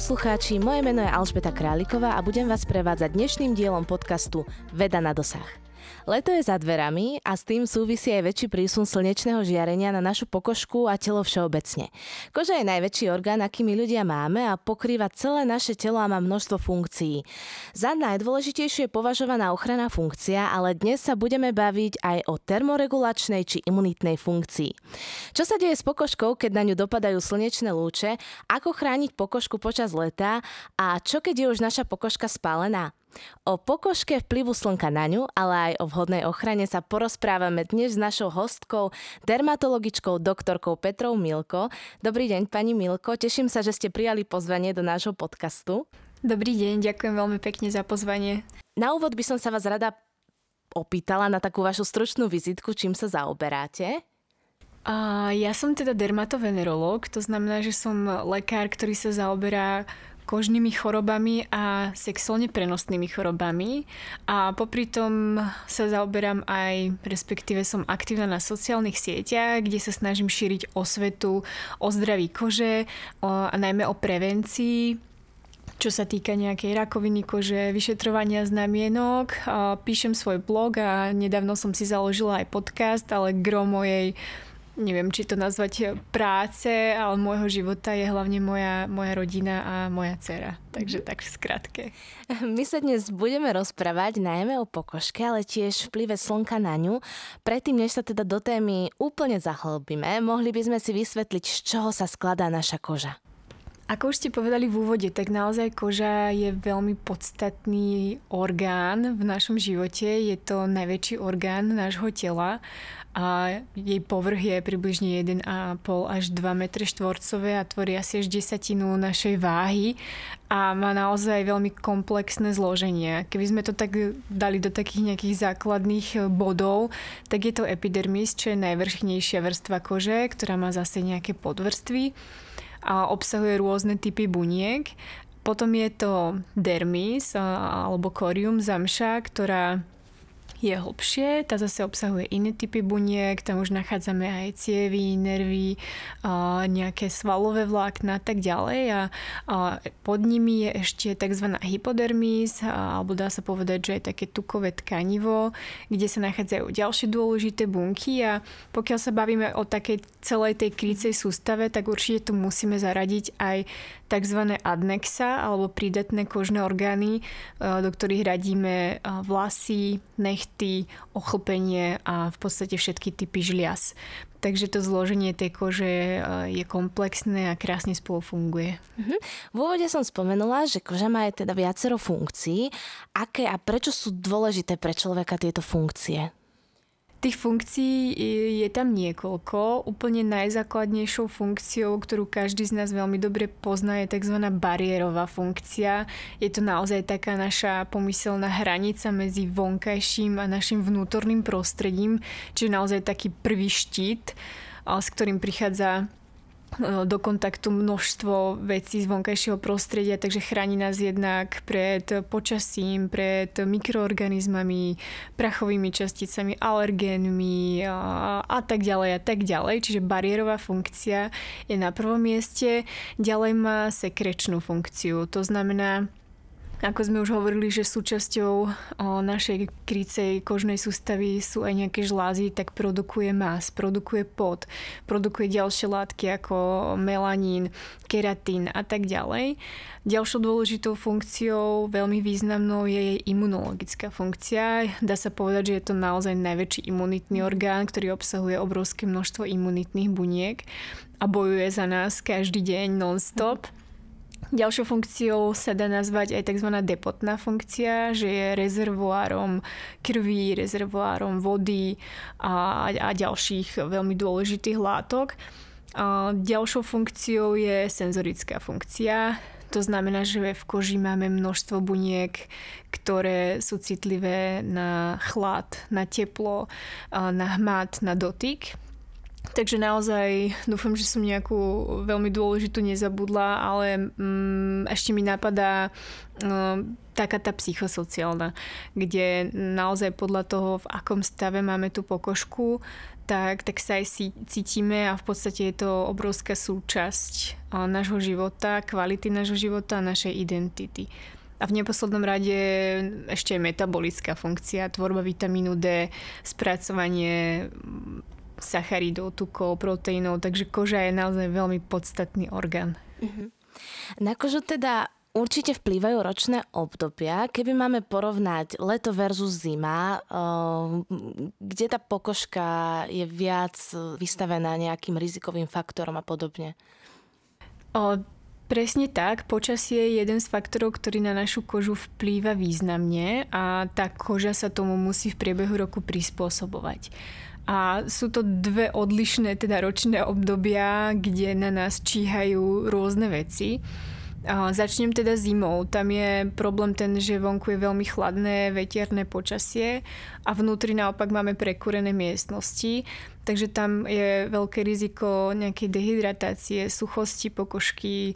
Poslucháči, moje meno je Alžbeta Králiková a budem vás prevádzať dnešným dielom podcastu Veda na dosah. Leto je za dverami a s tým súvisí aj väčší prísun slnečného žiarenia na našu pokožku a telo všeobecne. Koža je najväčší orgán, aký my ľudia máme a pokrýva celé naše telo a má množstvo funkcií. Za najdôležitejšiu je považovaná ochranná funkcia, ale dnes sa budeme baviť aj o termoregulačnej či imunitnej funkcii. Čo sa deje s pokožkou, keď na ňu dopadajú slnečné lúče, ako chrániť pokožku počas leta a čo keď je už naša pokožka spálená? O pokožke vplyvu slnka na ňu, ale aj o vhodnej ochrane sa porozprávame dnes s našou hostkou, dermatologičkou doktorkou Petrou Milko. Dobrý deň, pani Milko, teším sa, že ste prijali pozvanie do nášho podcastu. Dobrý deň, ďakujem veľmi pekne za pozvanie. Na úvod by som sa vás rada opýtala na takú vašu stručnú vizitku, čím sa zaoberáte. A ja som teda dermatovenerológ, to znamená, že som lekár, ktorý sa zaoberá kožnými chorobami a sexuálne prenosnými chorobami. A popri tom sa zaoberám aj, respektíve som aktívna na sociálnych sieťach, kde sa snažím šíriť osvetu o zdraví kože a najmä o prevencii čo sa týka nejakej rakoviny kože, vyšetrovania znamienok. Píšem svoj blog a nedávno som si založila aj podcast, ale gro mojej neviem, či to nazvať práce, ale môjho života je hlavne moja, moja rodina a moja dcera. Takže mhm. tak v skratke. My sa dnes budeme rozprávať najmä o pokožke, ale tiež vplyve slnka na ňu. Predtým, než sa teda do témy úplne zahlbíme, mohli by sme si vysvetliť, z čoho sa skladá naša koža. Ako už ste povedali v úvode, tak naozaj koža je veľmi podstatný orgán v našom živote. Je to najväčší orgán nášho tela a jej povrch je približne 1,5 až 2 m štvorcové a tvorí asi až desatinu našej váhy a má naozaj veľmi komplexné zloženie. Keby sme to tak dali do takých nejakých základných bodov, tak je to epidermis, čo je najvrchnejšia vrstva kože, ktorá má zase nejaké podvrstvy a obsahuje rôzne typy buniek. Potom je to dermis alebo korium zamša, ktorá je hlbšie, tá zase obsahuje iné typy buniek, tam už nachádzame aj cievy, nervy, nejaké svalové vlákna a tak ďalej a, pod nimi je ešte tzv. hypodermis, alebo dá sa povedať, že je také tukové tkanivo, kde sa nachádzajú ďalšie dôležité bunky a pokiaľ sa bavíme o takej celej tej krícej sústave, tak určite tu musíme zaradiť aj tzv. adnexa alebo prídatné kožné orgány, do ktorých radíme vlasy, nechty, nechty, ochlpenie a v podstate všetky typy žlias. Takže to zloženie tej kože eh, je komplexné a krásne spolu funguje. Mhm. V úvode som spomenula, že koža má aj teda viacero funkcií. Aké a prečo sú dôležité pre človeka tieto funkcie? Tých funkcií je tam niekoľko. Úplne najzákladnejšou funkciou, ktorú každý z nás veľmi dobre pozná, je tzv. bariérová funkcia. Je to naozaj taká naša pomyselná hranica medzi vonkajším a našim vnútorným prostredím, čiže naozaj taký prvý štít, s ktorým prichádza do kontaktu množstvo vecí z vonkajšieho prostredia, takže chráni nás jednak pred počasím, pred mikroorganizmami, prachovými časticami, alergénmi a, a tak ďalej a tak ďalej. Čiže bariérová funkcia je na prvom mieste. Ďalej má sekrečnú funkciu. To znamená, ako sme už hovorili, že súčasťou našej krícej kožnej sústavy sú aj nejaké žlázy, tak produkuje mas, produkuje pot, produkuje ďalšie látky ako melanín, keratín a tak ďalej. Ďalšou dôležitou funkciou, veľmi významnou, je jej imunologická funkcia. Dá sa povedať, že je to naozaj najväčší imunitný orgán, ktorý obsahuje obrovské množstvo imunitných buniek a bojuje za nás každý deň non-stop. Ďalšou funkciou sa dá nazvať aj tzv. depotná funkcia, že je rezervoárom krvi, rezervoárom vody a, a ďalších veľmi dôležitých látok. A ďalšou funkciou je senzorická funkcia. To znamená, že v koži máme množstvo buniek, ktoré sú citlivé na chlad, na teplo, na hmat, na dotyk. Takže naozaj dúfam, že som nejakú veľmi dôležitú nezabudla, ale mm, ešte mi napadá mm, taká tá psychosociálna, kde naozaj podľa toho, v akom stave máme tú pokožku, tak, tak sa aj cítime a v podstate je to obrovská súčasť nášho života, kvality nášho života a našej identity. A v neposlednom rade ešte je metabolická funkcia, tvorba vitamínu D, spracovanie sacharidov, tukov, proteínov, takže koža je naozaj veľmi podstatný orgán. Uh-huh. Na kožu teda Určite vplývajú ročné obdobia. Keby máme porovnať leto versus zima, eh, kde tá pokožka je viac vystavená nejakým rizikovým faktorom a podobne? O, presne tak. Počasie je jeden z faktorov, ktorý na našu kožu vplýva významne a tá koža sa tomu musí v priebehu roku prispôsobovať. A sú to dve odlišné teda ročné obdobia, kde na nás číhajú rôzne veci. Začnem teda zimou. Tam je problém ten, že vonku je veľmi chladné, veterné počasie a vnútri naopak máme prekúrené miestnosti, takže tam je veľké riziko nejakej dehydratácie, suchosti pokožky.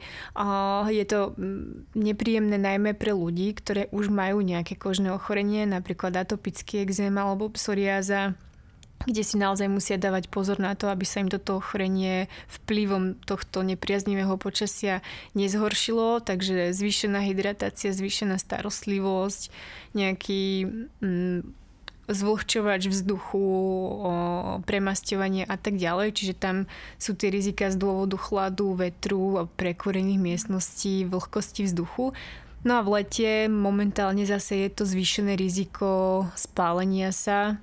Je to mm, nepríjemné najmä pre ľudí, ktoré už majú nejaké kožné ochorenie, napríklad atopický exém alebo psoriáza kde si naozaj musia dávať pozor na to, aby sa im toto ochorenie vplyvom tohto nepriaznivého počasia nezhoršilo, takže zvýšená hydratácia, zvýšená starostlivosť, nejaký mm, zvlhčovač vzduchu, o, premasťovanie a tak ďalej. Čiže tam sú tie rizika z dôvodu chladu, vetru, prekúrených miestností, vlhkosti vzduchu. No a v lete momentálne zase je to zvýšené riziko spálenia sa,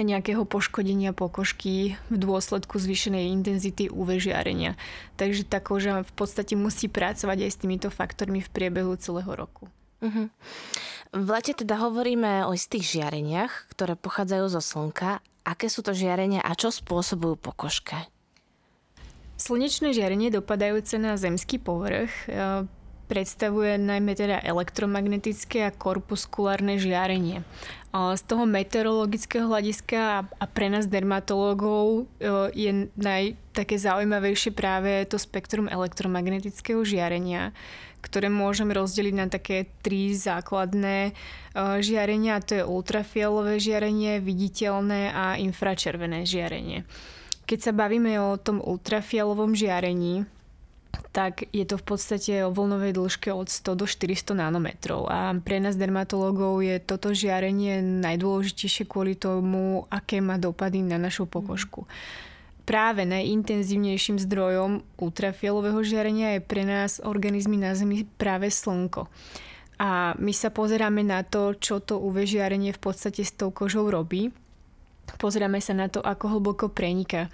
nejakého poškodenia pokožky v dôsledku zvýšenej intenzity UV žiarenia. Takže tá koža v podstate musí pracovať aj s týmito faktormi v priebehu celého roku. Uh-huh. V lete teda hovoríme o istých žiareniach, ktoré pochádzajú zo slnka. Aké sú to žiarenia a čo spôsobujú pokožke? Slnečné žiarenie dopadajúce na zemský povrch e, predstavuje najmä teda elektromagnetické a korpuskulárne žiarenie. Z toho meteorologického hľadiska a pre nás dermatológov e, je naj, také zaujímavejšie práve to spektrum elektromagnetického žiarenia, ktoré môžeme rozdeliť na také tri základné e, žiarenia, a to je ultrafialové žiarenie, viditeľné a infračervené žiarenie. Keď sa bavíme o tom ultrafialovom žiarení, tak je to v podstate o voľnovej dĺžke od 100 do 400 nanometrov. A pre nás dermatológov je toto žiarenie najdôležitejšie kvôli tomu, aké má dopady na našu pokožku. Práve najintenzívnejším zdrojom ultrafialového žiarenia je pre nás organizmy na Zemi práve slnko. A my sa pozeráme na to, čo to UV žiarenie v podstate s tou kožou robí. Pozeráme sa na to, ako hlboko preniká.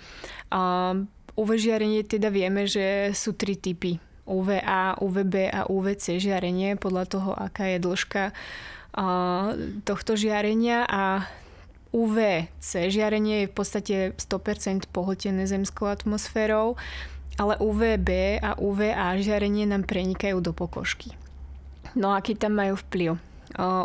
A UV žiarenie teda vieme, že sú tri typy. UVA, UVB a UVC žiarenie podľa toho, aká je dĺžka tohto žiarenia a UVC žiarenie je v podstate 100% pohltené zemskou atmosférou, ale UVB a UVA žiarenie nám prenikajú do pokožky. No aký tam majú vplyv?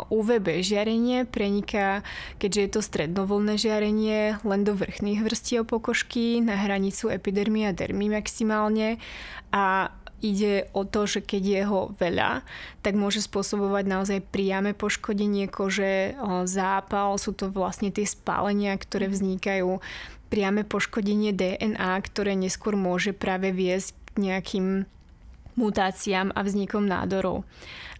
UVB žiarenie preniká, keďže je to strednovolné žiarenie, len do vrchných vrstiev pokožky, na hranicu epidermy a dermy maximálne. A ide o to, že keď je ho veľa, tak môže spôsobovať naozaj priame poškodenie kože, zápal, sú to vlastne tie spálenia, ktoré vznikajú, priame poškodenie DNA, ktoré neskôr môže práve viesť k nejakým mutáciám a vznikom nádorov.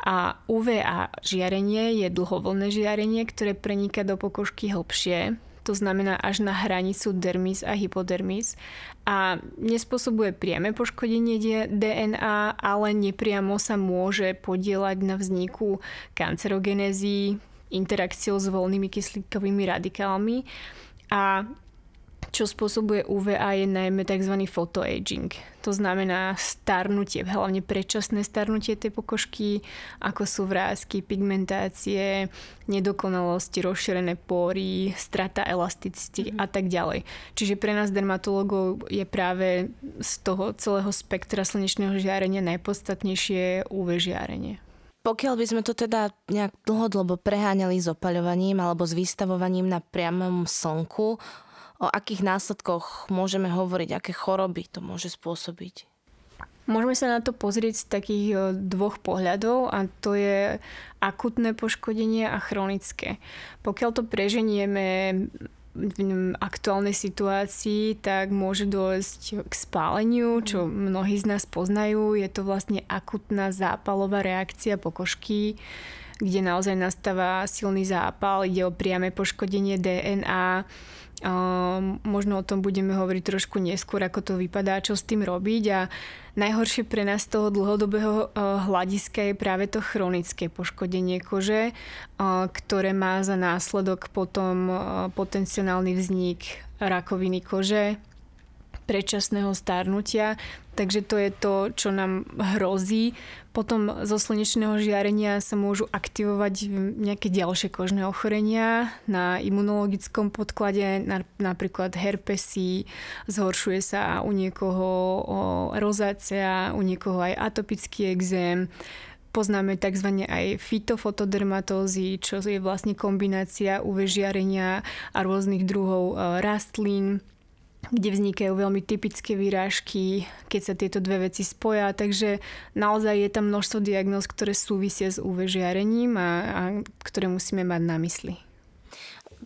A UVA žiarenie je dlhovlné žiarenie, ktoré preniká do pokožky hlbšie, to znamená až na hranicu dermis a hypodermis a nespôsobuje priame poškodenie DNA, ale nepriamo sa môže podielať na vzniku kancerogenézy, interakciou s voľnými kyslíkovými radikálmi a čo spôsobuje UVA je najmä tzv. photoaging. To znamená starnutie, hlavne predčasné starnutie tej pokožky, ako sú vrázky, pigmentácie, nedokonalosti, rozšírené pory, strata elasticity mm. a tak ďalej. Čiže pre nás dermatologov je práve z toho celého spektra slnečného žiarenia najpodstatnejšie UV žiarenie. Pokiaľ by sme to teda nejak dlhodlobo preháňali s opaľovaním alebo s vystavovaním na priamom slnku, o akých následkoch môžeme hovoriť, aké choroby to môže spôsobiť? Môžeme sa na to pozrieť z takých e, dvoch pohľadov a to je akutné poškodenie a chronické. Pokiaľ to preženieme v aktuálnej situácii, tak môže dôjsť k spáleniu, čo mnohí z nás poznajú. Je to vlastne akutná zápalová reakcia pokožky, kde naozaj nastáva silný zápal, ide o priame poškodenie DNA, možno o tom budeme hovoriť trošku neskôr, ako to vypadá, čo s tým robiť. A najhoršie pre nás z toho dlhodobého hľadiska je práve to chronické poškodenie kože, ktoré má za následok potom potenciálny vznik rakoviny kože, predčasného starnutia, takže to je to, čo nám hrozí. Potom zo slnečného žiarenia sa môžu aktivovať nejaké ďalšie kožné ochorenia na imunologickom podklade, napríklad herpesy, zhoršuje sa u niekoho rozácia, u niekoho aj atopický exém, poznáme tzv. aj fitofotodermatózy, čo je vlastne kombinácia UV žiarenia a rôznych druhov e, rastlín kde vznikajú veľmi typické výrážky, keď sa tieto dve veci spoja. Takže naozaj je tam množstvo diagnóz, ktoré súvisia s UV žiarením a, a ktoré musíme mať na mysli.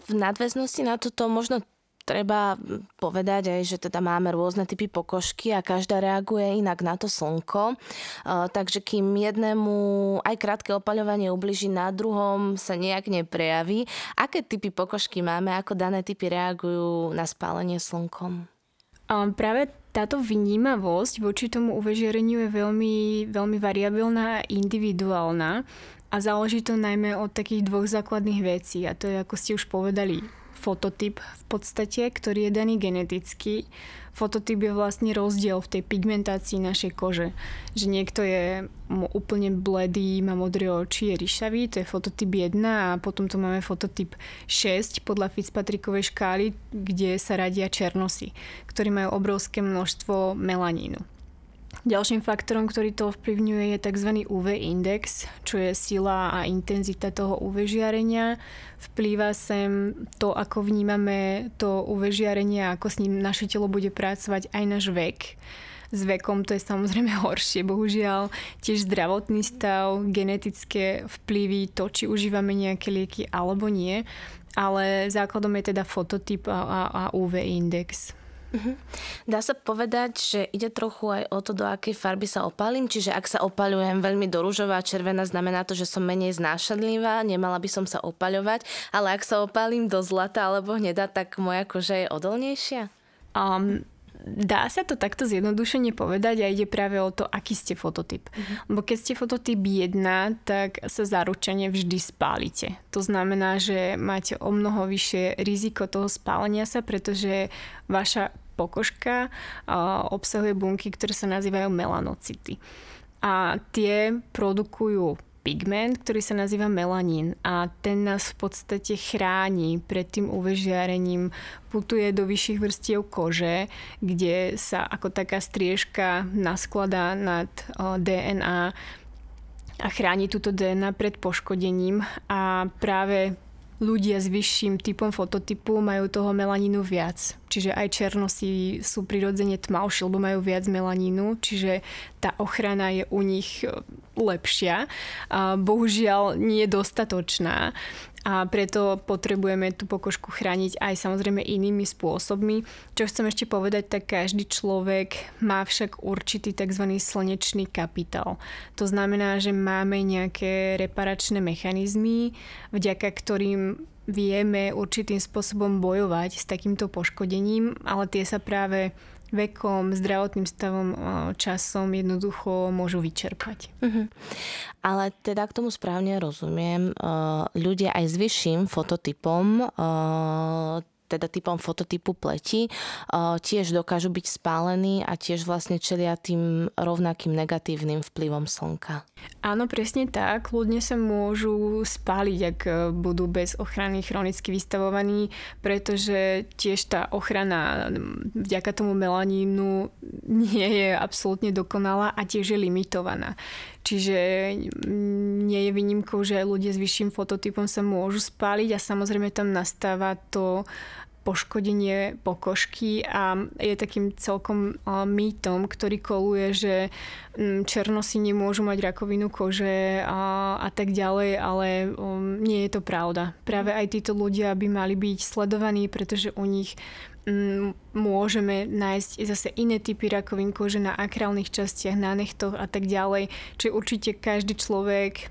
V nadväznosti na toto možno treba povedať aj, že teda máme rôzne typy pokožky a každá reaguje inak na to slnko. Takže kým jednému aj krátke opaľovanie ubliží, na druhom sa nejak neprejaví. Aké typy pokožky máme, ako dané typy reagujú na spálenie slnkom? Práve táto vnímavosť voči tomu uvežereniu je veľmi, veľmi variabilná a individuálna a záleží to najmä od takých dvoch základných vecí a to je, ako ste už povedali, fototyp v podstate, ktorý je daný geneticky. Fototyp je vlastne rozdiel v tej pigmentácii našej kože. Že niekto je úplne bledý, má modré oči, je ryšavý, to je fototyp 1 a potom tu máme fototyp 6 podľa Fitzpatrickovej škály, kde sa radia černosy, ktorí majú obrovské množstvo melanínu. Ďalším faktorom, ktorý to ovplyvňuje, je tzv. UV index, čo je sila a intenzita toho UV žiarenia. Vplýva sem to, ako vnímame to UV žiarenie a ako s ním naše telo bude pracovať aj náš vek. S vekom to je samozrejme horšie, bohužiaľ. Tiež zdravotný stav, genetické vplyvy, to, či užívame nejaké lieky alebo nie. Ale základom je teda fototyp a, a, a UV index. Uh-huh. Dá sa povedať, že ide trochu aj o to, do akej farby sa opalím, čiže ak sa opaľujem veľmi do rúžová a červená, znamená to, že som menej znášanlivá, nemala by som sa opaľovať, ale ak sa opalím do zlata alebo hneda, tak moja koža je odolnejšia? Um, dá sa to takto zjednodušene povedať a ide práve o to, aký ste fototyp. Uh-huh. Lebo keď ste fototyp 1, tak sa zaručene vždy spálite. To znamená, že máte o mnoho vyššie riziko toho spálenia sa, pretože vaša pokožka obsahuje bunky, ktoré sa nazývajú melanocity. A tie produkujú pigment, ktorý sa nazýva melanín a ten nás v podstate chráni pred tým UV žiarením, putuje do vyšších vrstiev kože, kde sa ako taká striežka naskladá nad DNA a chráni túto DNA pred poškodením. A práve ľudia s vyšším typom fototypu majú toho melanínu viac. Čiže aj černosy sú prirodzene tmavšie, lebo majú viac melanínu, čiže tá ochrana je u nich e, lepšia. Bohužiaľ nie je dostatočná a preto potrebujeme tú pokožku chrániť aj samozrejme inými spôsobmi. Čo chcem ešte povedať, tak každý človek má však určitý tzv. slnečný kapitál. To znamená, že máme nejaké reparačné mechanizmy, vďaka ktorým vieme určitým spôsobom bojovať s takýmto poškodením, ale tie sa práve vekom, zdravotným stavom, časom jednoducho môžu vyčerpať. Uh-huh. Ale teda k tomu správne rozumiem, ľudia aj s vyšším fototypom teda typom fototypu pleti, tiež dokážu byť spálení a tiež vlastne čelia tým rovnakým negatívnym vplyvom slnka. Áno, presne tak. Ľudne sa môžu spáliť, ak e, budú bez ochrany chronicky vystavovaní, pretože tiež tá ochrana vďaka tomu melanínu nie je absolútne dokonalá a tiež je limitovaná. Čiže nie je výnimkou, že ľudia s vyšším fototypom sa môžu spáliť a samozrejme tam nastáva to poškodenie pokožky a je takým celkom mýtom, ktorý koluje, že černosy nemôžu mať rakovinu kože a, a tak ďalej, ale um, nie je to pravda. Práve aj títo ľudia by mali byť sledovaní, pretože u nich môžeme nájsť zase iné typy rakovín kože na akrálnych častiach, na nechtoch a tak ďalej. Čiže určite každý človek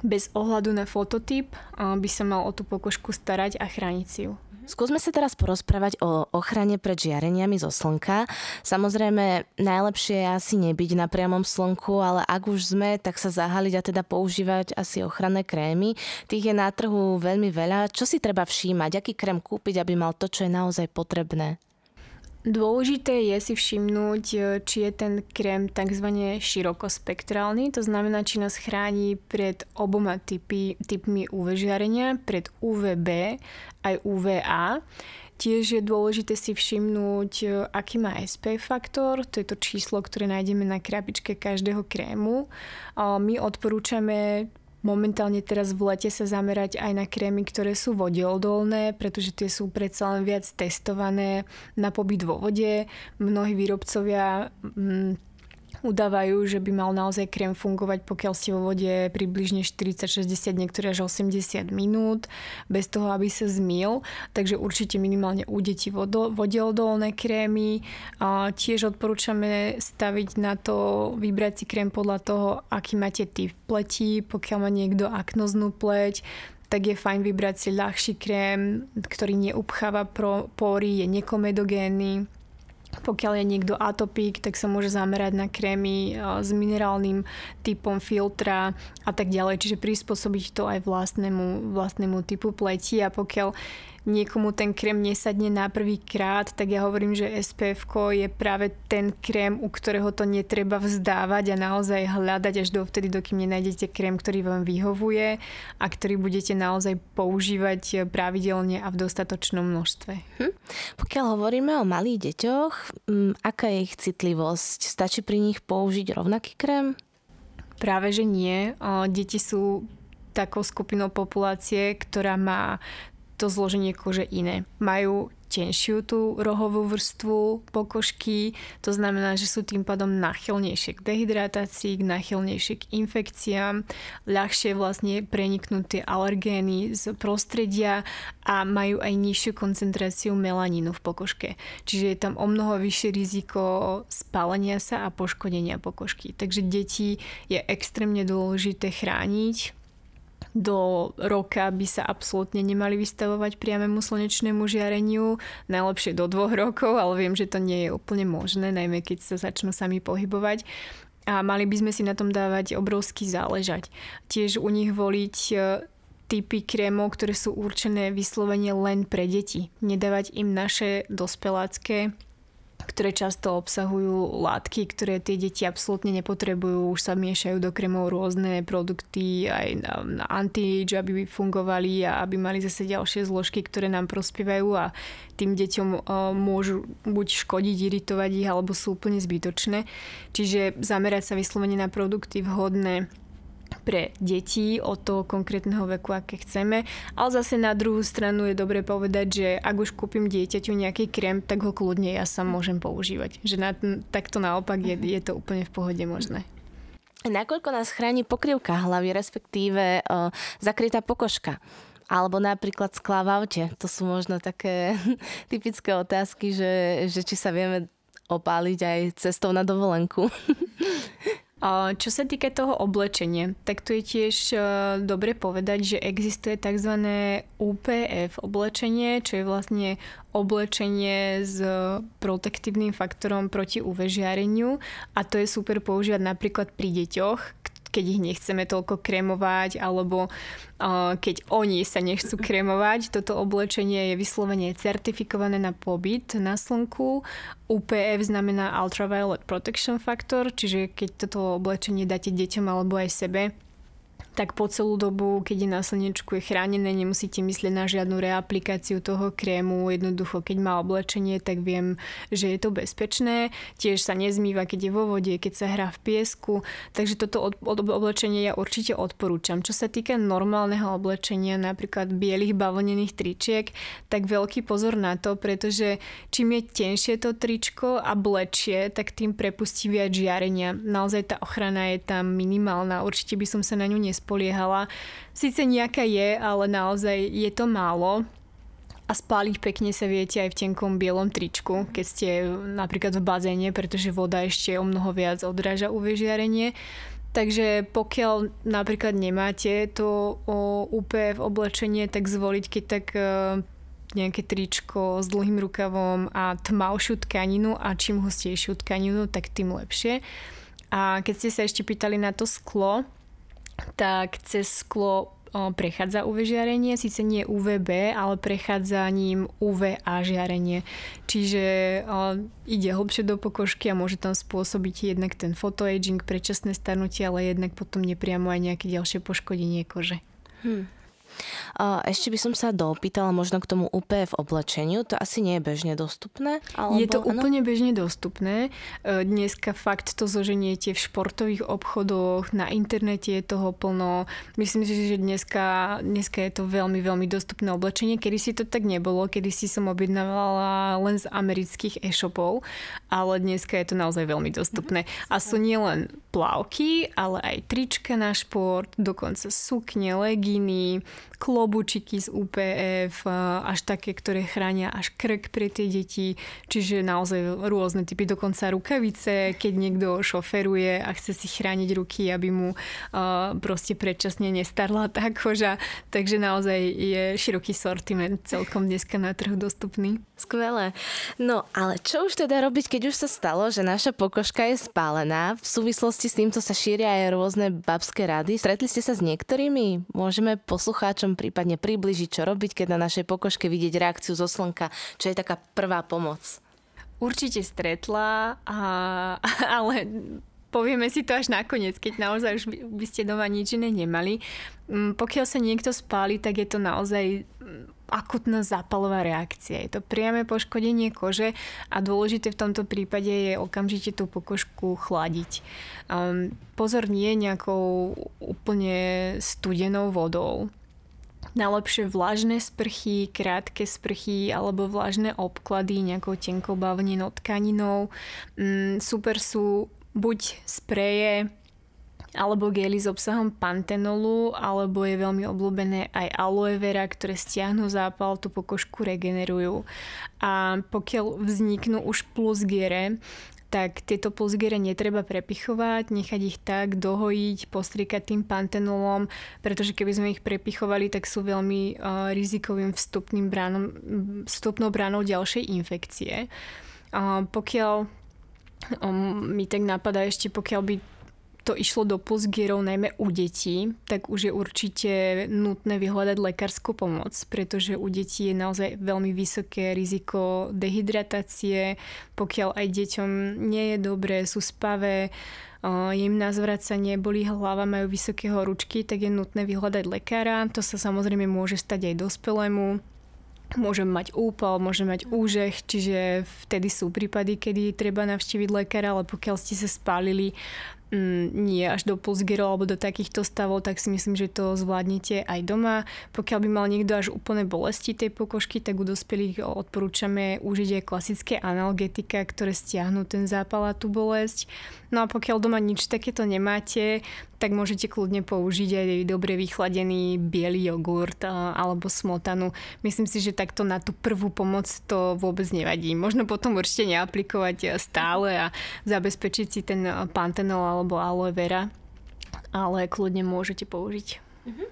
bez ohľadu na fototyp by sa mal o tú pokožku starať a chrániť si ju. Skúsme sa teraz porozprávať o ochrane pred žiareniami zo slnka. Samozrejme, najlepšie je asi nebyť na priamom slnku, ale ak už sme, tak sa zahaliť a teda používať asi ochranné krémy. Tých je na trhu veľmi veľa. Čo si treba všímať? Aký krém kúpiť, aby mal to, čo je naozaj potrebné? Dôležité je si všimnúť, e, či je ten krém tzv. širokospektrálny, to znamená, či nás chráni pred oboma typy, typmi UV žiarenia, pred UVB aj UVA. Tiež je dôležité si všimnúť, e, aký má SPF faktor, to je to číslo, ktoré nájdeme na krabičke každého krému. My odporúčame momentálne teraz v lete sa zamerať aj na krémy, ktoré sú vodeodolné, pretože tie sú predsa len viac testované na pobyt vo vode. Mnohí výrobcovia mm, udávajú, že by mal naozaj krém fungovať, pokiaľ ste vo vode približne 40-60, niektoré až 80 minút, bez toho, aby sa zmil. Takže určite minimálne u detí vodeodolné krémy. A tiež odporúčame staviť na to, vybrať si krém podľa toho, aký máte typ pleti, pokiaľ má niekto aknoznú pleť, tak je fajn vybrať si ľahší krém, ktorý neupcháva pory, je nekomedogénny pokiaľ je niekto atopík, tak sa môže zamerať na krémy s minerálnym typom filtra a tak ďalej. Čiže prispôsobiť to aj vlastnému, vlastnému typu pleti a pokiaľ niekomu ten krém nesadne na prvý krát, tak ja hovorím, že SPF je práve ten krém, u ktorého to netreba vzdávať a naozaj hľadať až dovtedy, dokým nenájdete krém, ktorý vám vyhovuje a ktorý budete naozaj používať pravidelne a v dostatočnom množstve. Hm. Pokiaľ hovoríme o malých deťoch, m, aká je ich citlivosť? Stačí pri nich použiť rovnaký krém? Práve, že nie. Deti sú takou skupinou populácie, ktorá má to zloženie kože iné. Majú tenšiu tú rohovú vrstvu pokožky, to znamená, že sú tým pádom nachylnejšie k dehydratácii, k nachylnejšie k infekciám, ľahšie vlastne preniknúť tie alergény z prostredia a majú aj nižšiu koncentráciu melanínu v pokožke. Čiže je tam o mnoho vyššie riziko spálenia sa a poškodenia pokožky. Takže deti je extrémne dôležité chrániť do roka by sa absolútne nemali vystavovať priamému slnečnému žiareniu, najlepšie do dvoch rokov, ale viem, že to nie je úplne možné, najmä keď sa začnú sami pohybovať a mali by sme si na tom dávať obrovský záležať. Tiež u nich voliť e, typy krémov, ktoré sú určené vyslovene len pre deti. Nedávať im naše dospelácké ktoré často obsahujú látky, ktoré tie deti absolútne nepotrebujú. Už sa miešajú do kremov rôzne produkty aj na, anti-age, aby fungovali a aby mali zase ďalšie zložky, ktoré nám prospievajú a tým deťom môžu buď škodiť, iritovať ich, alebo sú úplne zbytočné. Čiže zamerať sa vyslovene na produkty vhodné pre deti od toho konkrétneho veku, aké chceme. Ale zase na druhú stranu je dobre povedať, že ak už kúpim dieťaťu nejaký krém, tak ho kľudne ja sa môžem používať. Že na, takto naopak je, je to úplne v pohode možné. Nakoľko nás chráni pokrývka hlavy, respektíve o, zakrytá pokožka? Alebo napríklad skla v aute. To sú možno také typické otázky, že, že či sa vieme opáliť aj cestou na dovolenku. Čo sa týka toho oblečenia, tak tu je tiež e, dobre povedať, že existuje tzv. UPF oblečenie, čo je vlastne oblečenie s protektívnym faktorom proti UV žiareniu a to je super používať napríklad pri deťoch, keď ich nechceme toľko kremovať, alebo keď oni sa nechcú kremovať. Toto oblečenie je vyslovene certifikované na pobyt na slnku. UPF znamená Ultraviolet Protection Factor, čiže keď toto oblečenie dáte deťom alebo aj sebe, tak po celú dobu, keď je na slnečku, je chránené, nemusíte myslieť na žiadnu reaplikáciu toho krému. Jednoducho, keď má oblečenie, tak viem, že je to bezpečné. Tiež sa nezmýva, keď je vo vode, keď sa hrá v piesku. Takže toto od, od, oblečenie ja určite odporúčam. Čo sa týka normálneho oblečenia, napríklad bielých bavlnených tričiek, tak veľký pozor na to, pretože čím je tenšie to tričko a blečie, tak tým prepustí viac žiarenia. Naozaj tá ochrana je tam minimálna. Určite by som sa na ňu nes nespoliehala. Sice nejaká je, ale naozaj je to málo a spáliť pekne sa viete aj v tenkom bielom tričku, keď ste napríklad v bazéne, pretože voda ešte o mnoho viac odráža UV žiarenie. Takže pokiaľ napríklad nemáte to UPF oblečenie, tak zvoliť keď tak e, nejaké tričko s dlhým rukavom a tmavšiu tkaninu a čím hustejšiu tkaninu, tak tým lepšie. A keď ste sa ešte pýtali na to sklo, tak cez sklo prechádza UV žiarenie, síce nie UVB, ale prechádza ním UVA žiarenie. Čiže ide hlbšie do pokožky a môže tam spôsobiť jednak ten photoaging, predčasné starnutie, ale jednak potom nepriamo aj nejaké ďalšie poškodenie kože. Hmm. Ešte by som sa dopýtala možno k tomu UPF oblečeniu. To asi nie je bežne dostupné? Alebo, je to ano? úplne bežne dostupné. E, dneska fakt to zoženiete v športových obchodoch, na internete je toho plno. Myslím si, že dneska, dneska je to veľmi, veľmi dostupné oblečenie. Kedy si to tak nebolo, kedy si som objednávala len z amerických e-shopov, ale dneska je to naozaj veľmi dostupné. A sú nielen plavky, ale aj trička na šport, dokonca sukne, leginy, klobučiky z UPF, až také, ktoré chránia až krk pre tie deti, čiže naozaj rôzne typy, dokonca rukavice, keď niekto šoferuje a chce si chrániť ruky, aby mu proste predčasne nestarla tá koža, takže naozaj je široký sortiment celkom dneska na trhu dostupný. Skvelé. No ale čo už teda robiť, keď už sa stalo, že naša pokožka je spálená? V súvislosti s týmto sa šíria aj rôzne babské rady. Stretli ste sa s niektorými? Môžeme poslucháčom prípadne približiť, čo robiť, keď na našej pokožke vidieť reakciu zo slnka, čo je taká prvá pomoc? Určite stretla, a, ale povieme si to až nakoniec, keď naozaj už by ste doma nič iné nemali. Mm, pokiaľ sa niekto spáli, tak je to naozaj mm, akutná zápalová reakcia. Je to priame poškodenie kože a dôležité v tomto prípade je okamžite tú pokožku chladiť. Um, pozor nie nejakou úplne studenou vodou, najlepšie vlažné sprchy, krátke sprchy alebo vlažné obklady nejakou tenkou bavlnenou tkaninou. Mm, super sú buď spreje alebo gely s obsahom pantenolu, alebo je veľmi obľúbené aj aloe vera, ktoré stiahnu zápal, tú pokožku regenerujú. A pokiaľ vzniknú už plus gere, tak tieto pulzgere netreba prepichovať, nechať ich tak dohojiť, postriekať tým pantenolom, pretože keby sme ich prepichovali, tak sú veľmi uh, rizikovým vstupným bránom, vstupnou bránou ďalšej infekcie. Uh, pokiaľ um, mi tak napadá ešte, pokiaľ by to išlo do pulsgierov najmä u detí, tak už je určite nutné vyhľadať lekárskú pomoc, pretože u detí je naozaj veľmi vysoké riziko dehydratácie, pokiaľ aj deťom nie je dobré, sú spavé, im na zvracanie, boli hlava, majú vysoké horúčky, tak je nutné vyhľadať lekára. To sa samozrejme môže stať aj dospelému. Môžem mať úpal, môžem mať úžeh, čiže vtedy sú prípady, kedy treba navštíviť lekára, ale pokiaľ ste sa spálili, mm, nie až do pulsgeru alebo do takýchto stavov, tak si myslím, že to zvládnete aj doma. Pokiaľ by mal niekto až úplne bolesti tej pokožky, tak u dospelých odporúčame užiť aj klasické analgetika, ktoré stiahnu ten zápal a tú bolesť. No a pokiaľ doma nič takéto nemáte, tak môžete kľudne použiť aj dobre vychladený biely jogurt alebo smotanu. Myslím si, že takto na tú prvú pomoc to vôbec nevadí. Možno potom určite neaplikovať stále a zabezpečiť si ten pantenol alebo aloe vera, ale kľudne môžete použiť. Mm-hmm.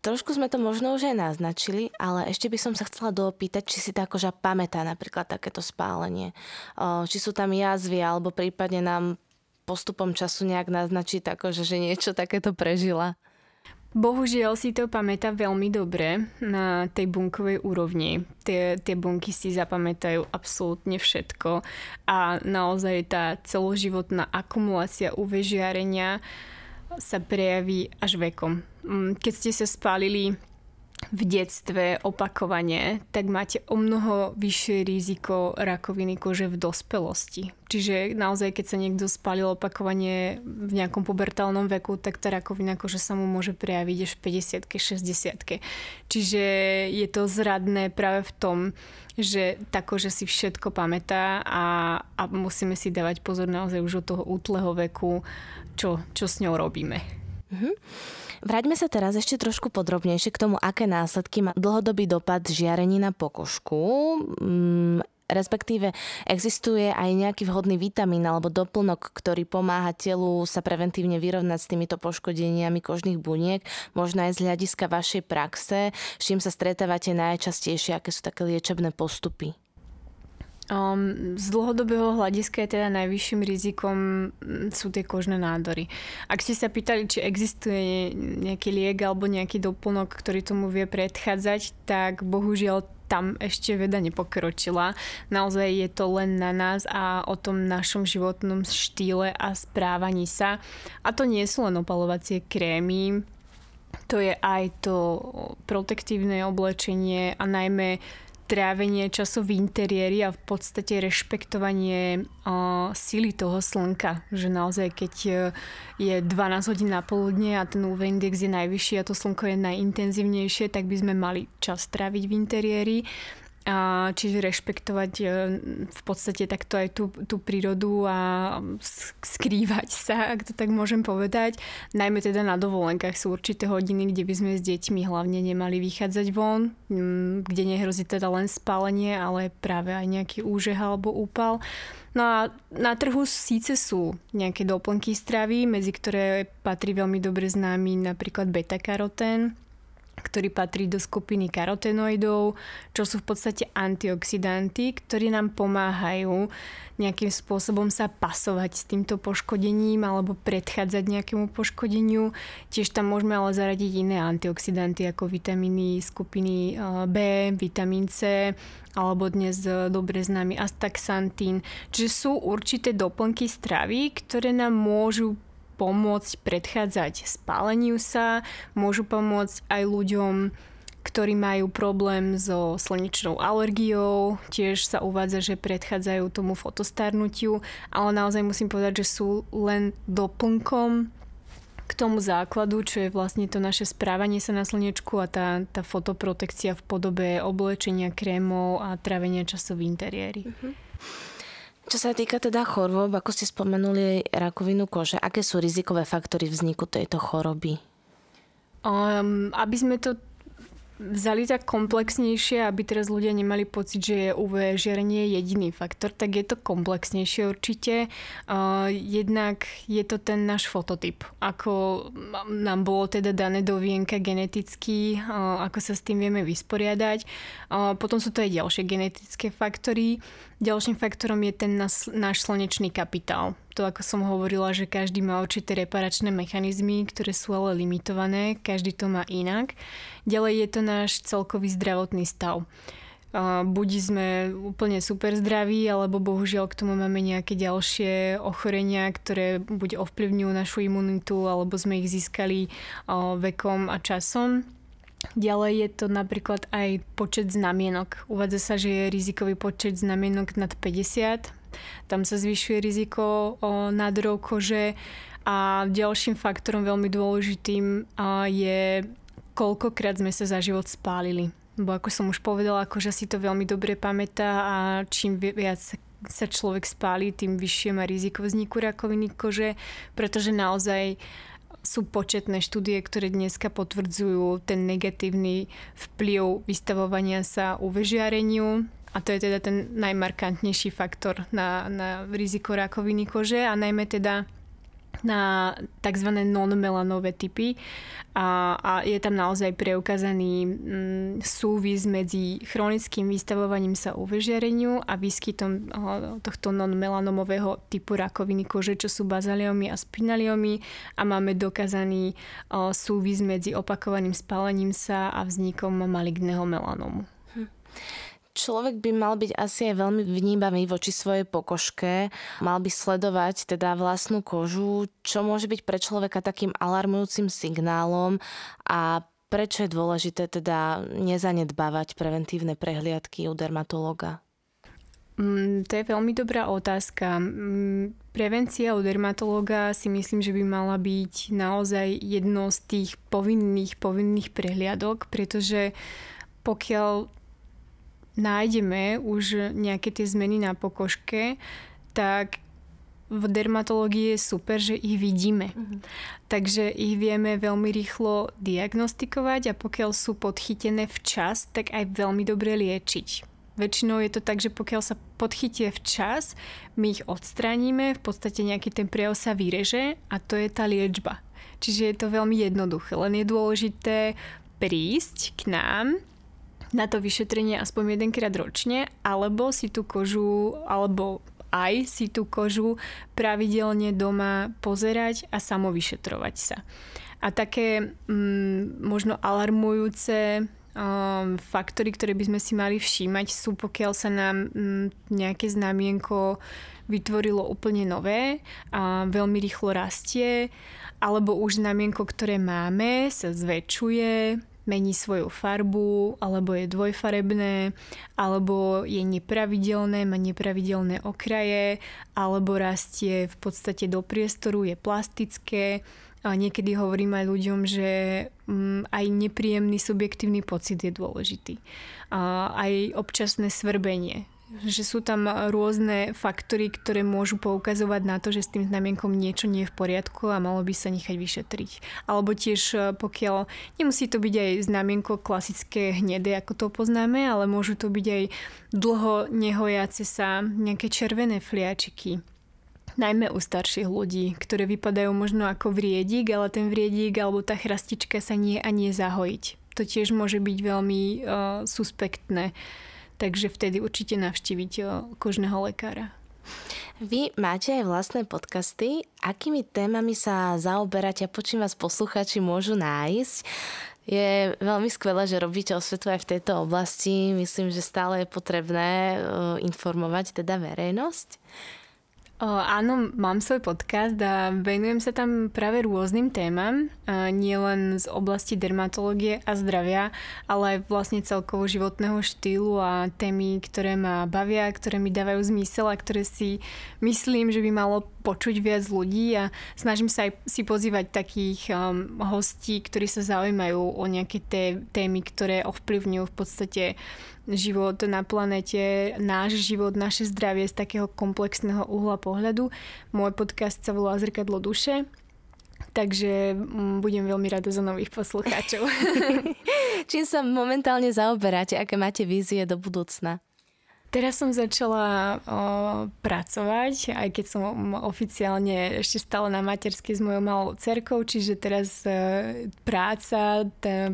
Trošku sme to možno už aj naznačili, ale ešte by som sa chcela dopýtať, či si tá koža pamätá napríklad takéto spálenie. Či sú tam jazvy, alebo prípadne nám postupom času nejak naznačiť, tako, že, že niečo takéto prežila? Bohužiaľ si to pamätá veľmi dobre na tej bunkovej úrovni. Tie, tie bunky si zapamätajú absolútne všetko a naozaj tá celoživotná akumulácia UV žiarenia sa prejaví až vekom. Mm, keď ste sa spálili v detstve opakovane, tak máte o mnoho vyššie riziko rakoviny kože v dospelosti. Čiže naozaj, keď sa niekto spálil opakovane v nejakom pubertálnom veku, tak tá rakovina kože sa mu môže prejaviť až v 50 60 Čiže je to zradné práve v tom, že tá koža si všetko pamätá a, a musíme si dávať pozor naozaj už od toho útleho veku, čo, čo s ňou robíme. Mm-hmm. Vráťme sa teraz ešte trošku podrobnejšie k tomu, aké následky má dlhodobý dopad žiarení na pokožku. Mm, respektíve existuje aj nejaký vhodný vitamín alebo doplnok, ktorý pomáha telu sa preventívne vyrovnať s týmito poškodeniami kožných buniek, možno aj z hľadiska vašej praxe, s čím sa stretávate najčastejšie, aké sú také liečebné postupy. Um, z dlhodobého hľadiska je teda najvyšším rizikom mm, sú tie kožné nádory. Ak ste sa pýtali, či existuje nejaký liek alebo nejaký doplnok, ktorý tomu vie predchádzať, tak bohužiaľ tam ešte veda nepokročila. Naozaj je to len na nás a o tom našom životnom štýle a správaní sa. A to nie sú len opalovacie krémy, to je aj to protektívne oblečenie a najmä trávenie času v interiéri a v podstate rešpektovanie uh, sily toho slnka. Že naozaj, keď uh, je 12 hodín na poludne a ten UV index je najvyšší a to slnko je najintenzívnejšie, tak by sme mali čas tráviť v interiéri. Čiže rešpektovať e, v podstate takto aj tú, tú prírodu a skrývať sa, ak to tak môžem povedať. Najmä teda na dovolenkách sú určité hodiny, kde by sme s deťmi hlavne nemali vychádzať von, kde nehrozí teda len spálenie, ale práve aj nejaký úžeh alebo úpal. No a na trhu síce sú nejaké doplnky stravy, medzi ktoré patrí veľmi dobre známy napríklad beta-karotén, ktorý patrí do skupiny karotenoidov, čo sú v podstate antioxidanty, ktorí nám pomáhajú nejakým spôsobom sa pasovať s týmto poškodením alebo predchádzať nejakému poškodeniu. Tiež tam môžeme ale zaradiť iné antioxidanty ako vitamíny skupiny eh, B, vitamín C alebo dnes eh, dobre známy astaxantín. Čiže sú určité doplnky stravy, ktoré nám môžu pomôcť predchádzať spáleniu sa, môžu pomôcť aj ľuďom, ktorí majú problém so slnečnou alergiou, tiež sa uvádza, že predchádzajú tomu fotostarnutiu, ale naozaj musím povedať, že sú len doplnkom k tomu základu, čo je vlastne to naše správanie sa na slnečku a tá, tá fotoprotekcia v podobe oblečenia, krémov a trávenia času v interiéri. Mm-hmm. Čo sa týka teda chorôb, ako ste spomenuli rakovinu kože, aké sú rizikové faktory vzniku tejto choroby? Um, aby sme to vzali tak komplexnejšie, aby teraz ľudia nemali pocit, že je UV žiarenie jediný faktor, tak je to komplexnejšie určite. Jednak je to ten náš fototyp. Ako nám bolo teda dané do vienka geneticky, ako sa s tým vieme vysporiadať. Potom sú to aj ďalšie genetické faktory. Ďalším faktorom je ten náš slnečný kapitál. To, ako som hovorila, že každý má určité reparačné mechanizmy, ktoré sú ale limitované, každý to má inak. Ďalej je to náš celkový zdravotný stav. Buď sme úplne super zdraví, alebo bohužiaľ k tomu máme nejaké ďalšie ochorenia, ktoré buď ovplyvňujú našu imunitu, alebo sme ich získali vekom a časom. Ďalej je to napríklad aj počet znamienok. Uvádza sa, že je rizikový počet znamienok nad 50. Tam sa zvyšuje riziko nádorov kože. A ďalším faktorom veľmi dôležitým je, koľkokrát sme sa za život spálili. Bo ako som už povedala, akože si to veľmi dobre pamätá a čím viac sa človek spáli, tým vyššie má riziko vzniku rakoviny kože, pretože naozaj sú početné štúdie, ktoré dneska potvrdzujú ten negatívny vplyv vystavovania sa UV žiareniu a to je teda ten najmarkantnejší faktor na, na riziko rakoviny kože a najmä teda na tzv. non-melanové typy a, a je tam naozaj preukázaný mm, súvis medzi chronickým vystavovaním sa UV žiareniu a výskytom tohto non-melanomového typu rakoviny kože, čo sú bazaliomy a spinaliomy a máme dokázaný o, súvis medzi opakovaným spálením sa a vznikom maligného melanomu. Hm človek by mal byť asi aj veľmi vnímavý voči svojej pokožke, mal by sledovať teda vlastnú kožu, čo môže byť pre človeka takým alarmujúcim signálom a prečo je dôležité teda nezanedbávať preventívne prehliadky u dermatológa? Mm, to je veľmi dobrá otázka. Mm, prevencia u dermatológa si myslím, že by mala byť naozaj jednou z tých povinných, povinných prehliadok, pretože pokiaľ nájdeme už nejaké tie zmeny na pokožke, tak v dermatológii je super, že ich vidíme. Mm-hmm. Takže ich vieme veľmi rýchlo diagnostikovať a pokiaľ sú podchytené včas, tak aj veľmi dobre liečiť. Väčšinou je to tak, že pokiaľ sa podchytie včas, my ich odstránime, v podstate nejaký ten prejav sa vyreže a to je tá liečba. Čiže je to veľmi jednoduché, len je dôležité prísť k nám na to vyšetrenie aspoň jedenkrát ročne, alebo si tú kožu, alebo aj si tú kožu pravidelne doma pozerať a samovyšetrovať sa. A také mm, možno alarmujúce um, faktory, ktoré by sme si mali všímať, sú pokiaľ sa nám mm, nejaké znamienko vytvorilo úplne nové a veľmi rýchlo rastie, alebo už znamienko, ktoré máme, sa zväčšuje, mení svoju farbu, alebo je dvojfarebné, alebo je nepravidelné, má nepravidelné okraje, alebo rastie v podstate do priestoru, je plastické. A niekedy hovorím aj ľuďom, že mm, aj nepríjemný subjektívny pocit je dôležitý. A aj občasné svrbenie že sú tam rôzne faktory, ktoré môžu poukazovať na to, že s tým znamienkom niečo nie je v poriadku a malo by sa nechať vyšetriť. Alebo tiež e, pokiaľ, nemusí to byť aj znamienko klasické hnedé, ako to poznáme, ale môžu to byť aj dlho nehojace sa nejaké červené fliačiky najmä u starších ľudí, ktoré vypadajú možno ako vriedik, ale ten vriedik alebo tá chrastička sa nie a nie zahojiť. To tiež môže byť veľmi uh, suspektné takže vtedy určite navštíviť kožného lekára. Vy máte aj vlastné podcasty. Akými témami sa zaoberáte a počím vás posluchači môžu nájsť? Je veľmi skvelé, že robíte osvetu aj v tejto oblasti. Myslím, že stále je potrebné informovať teda verejnosť. Áno, mám svoj podcast a venujem sa tam práve rôznym témam, nie len z oblasti dermatológie a zdravia, ale aj vlastne celkovo životného štýlu a témy, ktoré ma bavia, ktoré mi dávajú zmysel a ktoré si myslím, že by malo počuť viac ľudí a snažím sa aj si pozývať takých um, hostí, ktorí sa zaujímajú o nejaké té, témy, ktoré ovplyvňujú v podstate život na planete, náš život, naše zdravie z takého komplexného uhla pohľadu. Môj podcast sa volá Zrkadlo duše, takže mm, budem veľmi rada za nových poslucháčov. Čím sa momentálne zaoberáte? Aké máte vízie do budúcna? Teraz som začala o, pracovať, aj keď som oficiálne ešte stále na materskej s mojou malou cerkou, čiže teraz e, práca, tá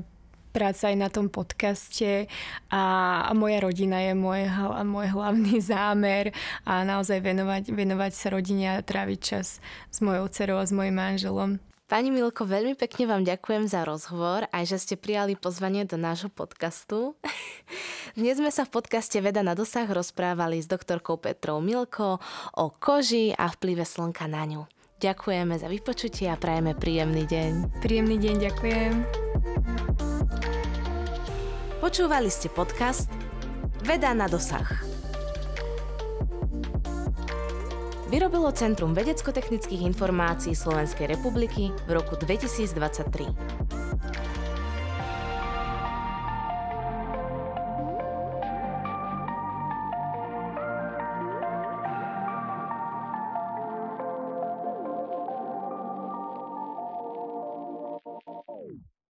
práca aj na tom podcaste a, a moja rodina je môj, môj hlavný zámer a naozaj venovať, venovať sa rodine a tráviť čas s mojou dcerou a s mojim manželom. Pani Milko, veľmi pekne vám ďakujem za rozhovor aj že ste prijali pozvanie do nášho podcastu. Dnes sme sa v podcaste Veda na dosah rozprávali s doktorkou Petrou Milko o koži a vplyve slnka na ňu. Ďakujeme za vypočutie a prajeme príjemný deň. Príjemný deň, ďakujem. Počúvali ste podcast Veda na dosah. Vyrobilo Centrum vedecko-technických informácií Slovenskej republiky v roku 2023.